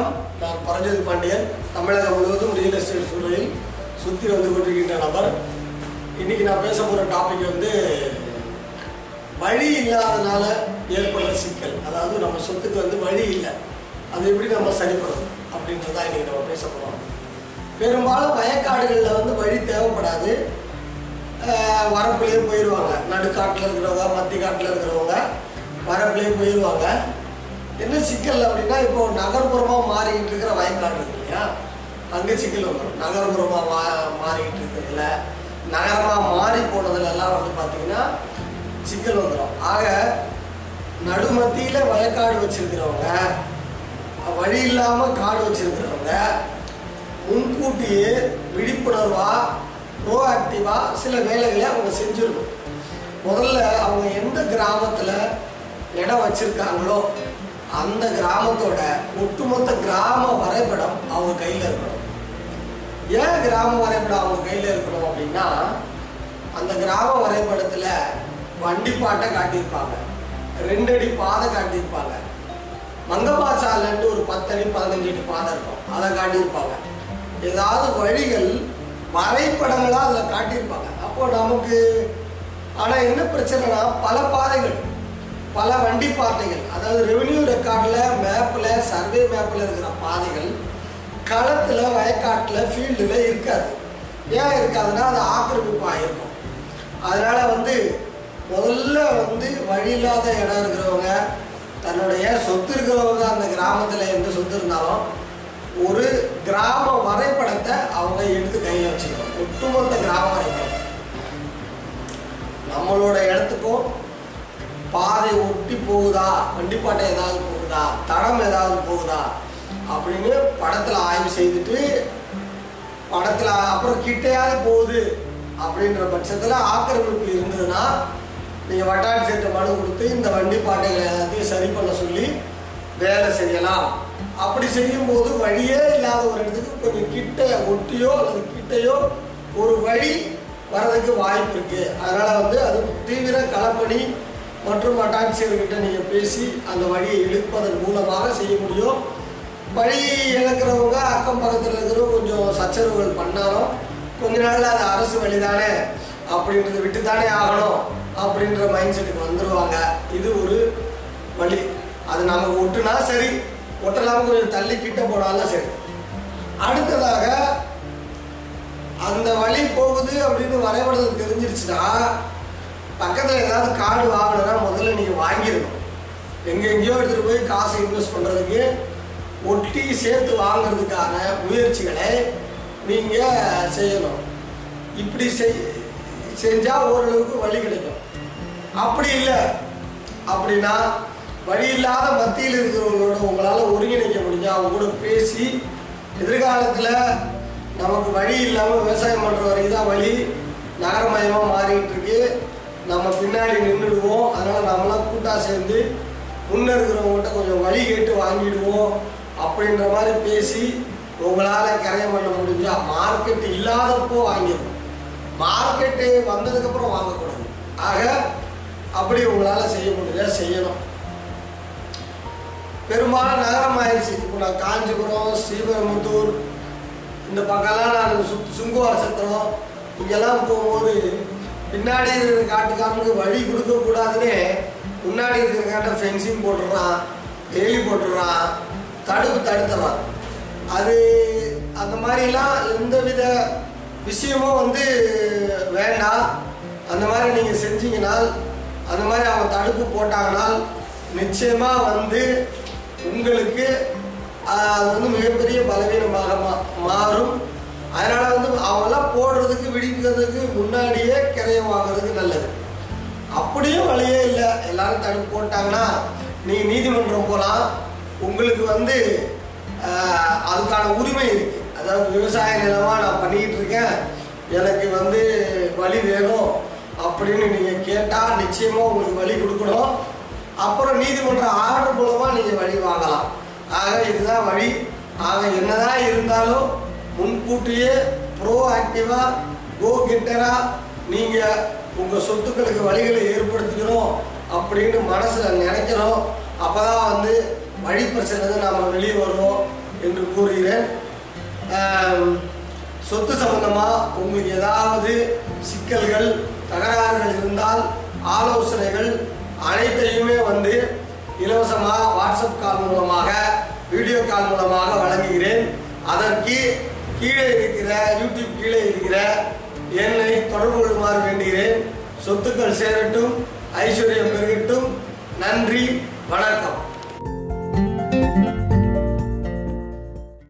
வணக்கம். நான் பரஞ்சோதி பாண்டியன். தமிழகம் முழுவதும் ரியல் எஸ்டேட் சூழலில் சுற்றி வந்து கொண்டிருக்கின்ற நபர். இன்னைக்கு நான் பேச போகிற டாபிக் வந்து வழி இல்லாதனால ஏற்படுற சிக்கல். அதாவது நம்ம சொத்துக்கு வந்து வழி இல்லை. அது எப்படி நம்ம சரிப்படும் அப்படின்றதான் இன்னைக்கு நம்ம பேச போகிறோம் பெரும்பாலும் வயக்காடுகளில் வந்து வழி தேவைப்படாது. வரப்புலேயே போயிடுவாங்க நடுக்காட்டில் இருக்கிறவங்க மத்தி காட்டில் இருக்கிறவங்க வரப்புலேயே போயிடுவாங்க என்ன சிக்கல் அப்படின்னா இப்போ நகர்ப்புறமாக மாறிக்கிட்டு இருக்கிற வயக்காடு இருக்கு இல்லையா? அங்கே சிக்கல் வந்துடும் நகர்ப்புறமாக மா மாறிக்கிட்டு இருக்கிறதுல நகரமாக மாறி போனதுலலாம் வந்து பார்த்தீங்கன்னா சிக்கல் வந்துடும் ஆக நடுமத்தியில் வயக்காடு வச்சிருக்கிறவங்க வழி இல்லாமல் காடு வச்சிருக்கிறவங்க முன்கூட்டியே விழிப்புணர்வாக ப்ரோஆக்டிவாக சில வேலைகளை அவங்க செஞ்சுருக்கணும். முதல்ல அவங்க எந்த கிராமத்தில் இடம் வச்சுருக்காங்களோ அந்த கிராமத்தோட ஒட்டுமொத்த கிராம வரைபடம் அவங்க கையில் இருக்கணும். ஏன் கிராம வரைபடம் அவங்க கையில் இருக்கணும் அப்படின்னா அந்த கிராம வரைபடத்தில் வண்டிப்பாட்டை காட்டியிருப்பாங்க. ரெண்டு அடி பாதை காட்டியிருப்பாங்க. மங்கப்பாச்சாலன்ட்டு ஒரு பத்தடி பதினஞ்சு அடி பாதை இருக்கும். அதை காட்டியிருப்பாங்க. ஏதாவது வழிகள் வரைபடங்களாக அதில் காட்டியிருப்பாங்க. அப்போ நமக்கு ஆனால் என்ன பிரச்சனைனா பல பாதைகள். பல வண்டி பாதைகள் அதாவது ரெவென்யூ ரெக்கார்டில் மேப்பில் சர்வே மேப்பில் இருக்கிற பாதைகள் களத்தில் வயக்காட்டில் ஃபீல்டில் இருக்காது. ஏன் இருக்காதுன்னா அது ஆக்கிரமிப்பாக இருக்கும் அதனால் வந்து முதல்ல வந்து வழி இல்லாத இடம் இருக்கிறவங்க தன்னுடைய சொத்து இருக்கிறவங்க அந்த கிராமத்தில் எந்த சொத்து இருந்தாலும் ஒரு கிராம வரைபடத்தை அவங்க எடுத்து கையில் வச்சுக்கணும். ஒட்டுமொத்த கிராம வரைபடம். வண்டிப்பாட்டை ஏதாவது போகுதா? தடம் ஏதாவது போகுதா? அப்படின்னு படத்தில் ஆய்வு செய்துட்டு படத்தில் அப்புறம் கிட்டையாவது போகுது அப்படின்ற பட்சத்தில் ஆக்கிரமிப்பு இருந்ததுன்னா நீங்கள் வட்டாட்சி சேர்த்த மனு கொடுத்து இந்த வண்டி பாட்டைகளை எல்லாத்தையும் சரி பண்ண சொல்லி வேலை செய்யலாம். அப்படி செய்யும்போது வழியே இல்லாத ஒரு இடத்துக்கு கொஞ்சம் கிட்ட ஒட்டியோ அல்லது கிட்டையோ ஒரு வழி வர்றதுக்கு வாய்ப்பு இருக்குது அதனால் வந்து அது தீவிர களப்பணி மற்றும் வட்டாட்சியர்கிட்ட நீங்கள் பேசி அந்த வழியை இழுப்பதன் மூலமாக செய்ய முடியும். வழி இழக்கிறவங்க அக்கம் பக்கத்தில் இருக்கிறவங்க கொஞ்சம் சச்சரவுகள் பண்ணாலும் கொஞ்ச நாளில் அது அரசு வழிதானே? அப்படின்றத விட்டு தானே ஆகணும். அப்படின்ற மைண்ட் செட்டுக்கு வந்துடுவாங்க இது ஒரு வழி. அது நமக்கு ஒட்டுனா சரி ஒட்டலாமல் கொஞ்சம் தள்ளி கிட்ட போனாலும் சரி. அடுத்ததாக அந்த வழி போகுது அப்படின்னு வரைபடத்தில் தெரிஞ்சிருச்சுன்னா பக்கத்தில் ஏதாவது காடு வாங்கணும்னா முதல்ல நீங்கள் வாங்கிடணும். எங்கே எங்கேயோ எடுத்துகிட்டு போய் காசு இன்வெஸ்ட் பண்ணுறதுக்கு ஒட்டி சேர்த்து வாங்குறதுக்கான முயற்சிகளை நீங்கள் செய்யணும். இப்படி செய் செஞ்சால் ஓரளவுக்கு வழி கிடைக்கும். அப்படி இல்லை அப்படின்னா வழி இல்லாத மத்தியில் இருக்கிறவங்களோட உங்களால் ஒருங்கிணைக்க முடிஞ்சா அவங்க கூட பேசி எதிர்காலத்தில் நமக்கு வழி இல்லாமல் விவசாயம் பண்ணுற வரைக்கும் தான் வழி. நகரமயமாக மாறிட்டு இருக்கு. நம்ம பின்னாடி நின்றுடுவோம் அதனால் நம்மளாம் கூட்டாக சேர்ந்து முன்ன இருக்கிறவங்ககிட்ட கொஞ்சம் வழி கேட்டு வாங்கிடுவோம் அப்படின்ற மாதிரி பேசி உங்களால் கரையம் பண்ண முடிஞ்சா மார்க்கெட் இல்லாதப்போ வாங்கிடுவோம். மார்க்கெட்டு வந்ததுக்கப்புறம் வாங்கக்கூடாது. ஆக அப்படி உங்களால் செய்ய முடிஞ்சா செய்யணும். பெரும்பாலும் நகரம் ஆயிடுச்சு. இப்போ நான் காஞ்சிபுரம் ஸ்ரீபெரும்புத்தூர் இந்த பக்கம்லாம் நான் சுத் சுங்குவார் சத்திரம் இங்கெல்லாம் போகும்போது பின்னாடி இருக்கிற காட்டுக்காரனுக்கு வழி கொடுக்கக்கூடாதுன்னே முன்னாடி இருக்கிற காட்டை ஃபென்சிங் போட்டுடுறான் வேலி போட்டுடுறான் தடுப்பு தடுத்துறான். அது அந்த மாதிரிலாம் எந்த வித விஷயமும் வந்து வேண்டாம். அந்த மாதிரி நீங்கள் செஞ்சீங்கனால் அந்த மாதிரி அவங்க தடுப்பு போட்டாங்கனால் நிச்சயமாக வந்து உங்களுக்கு அது வந்து மிகப்பெரிய பலவீனமாக மா மாறும். அதனால் வந்து அவங்களாம் போடுறதுக்கு விடிக்கிறதுக்கு முன்னாடியே கிரையை வாங்குறதுக்கு நல்லது. அப்படியும் வழியே இல்லை. எல்லாரும் தடுப்பு போட்டாங்கன்னா நீங்கள் நீதிமன்றம் போகலாம் உங்களுக்கு வந்து அதுக்கான உரிமை இருக்குது அதாவது விவசாய நிலமாக நான் பண்ணிக்கிட்டு இருக்கேன். எனக்கு வந்து வழி வேணும் அப்படின்னு நீங்கள் கேட்டால் நிச்சயமாக உங்களுக்கு வழி கொடுக்கணும். அப்புறம் நீதிமன்ற ஆர்டர் மூலமாக நீங்கள் வழி வாங்கலாம். ஆக இதுதான் வழி. ஆக என்னதான் இருந்தாலும் முன்கூட்டியே ப்ரோ ஆக்டிவாக கோ நீங்கள் உங்கள் சொத்துக்களுக்கு வழிகளை ஏற்படுத்திக்கணும் அப்படின்னு மனசில் நினைக்கணும். அப்போ தான் வந்து வழி பிரச்சனை நம்ம வெளியே வருவோம் என்று கூறுகிறேன். சொத்து சம்பந்தமாக உங்களுக்கு ஏதாவது சிக்கல்கள் தகராறுகள் இருந்தால் ஆலோசனைகள் அனைத்தையுமே வந்து இலவசமாக வாட்ஸ்அப் கால் மூலமாக வீடியோ கால் மூலமாக வழங்குகிறேன். அதற்கு கீழே இருக்கிற யூடியூப் கீழே இருக்கிற என்னை தொடர்பு கொள்ளுமாறு வேண்டுகிறேன். சொத்துக்கள் சேரட்டும் ஐஸ்வர்யம் பெருகட்டும். நன்றி வணக்கம்.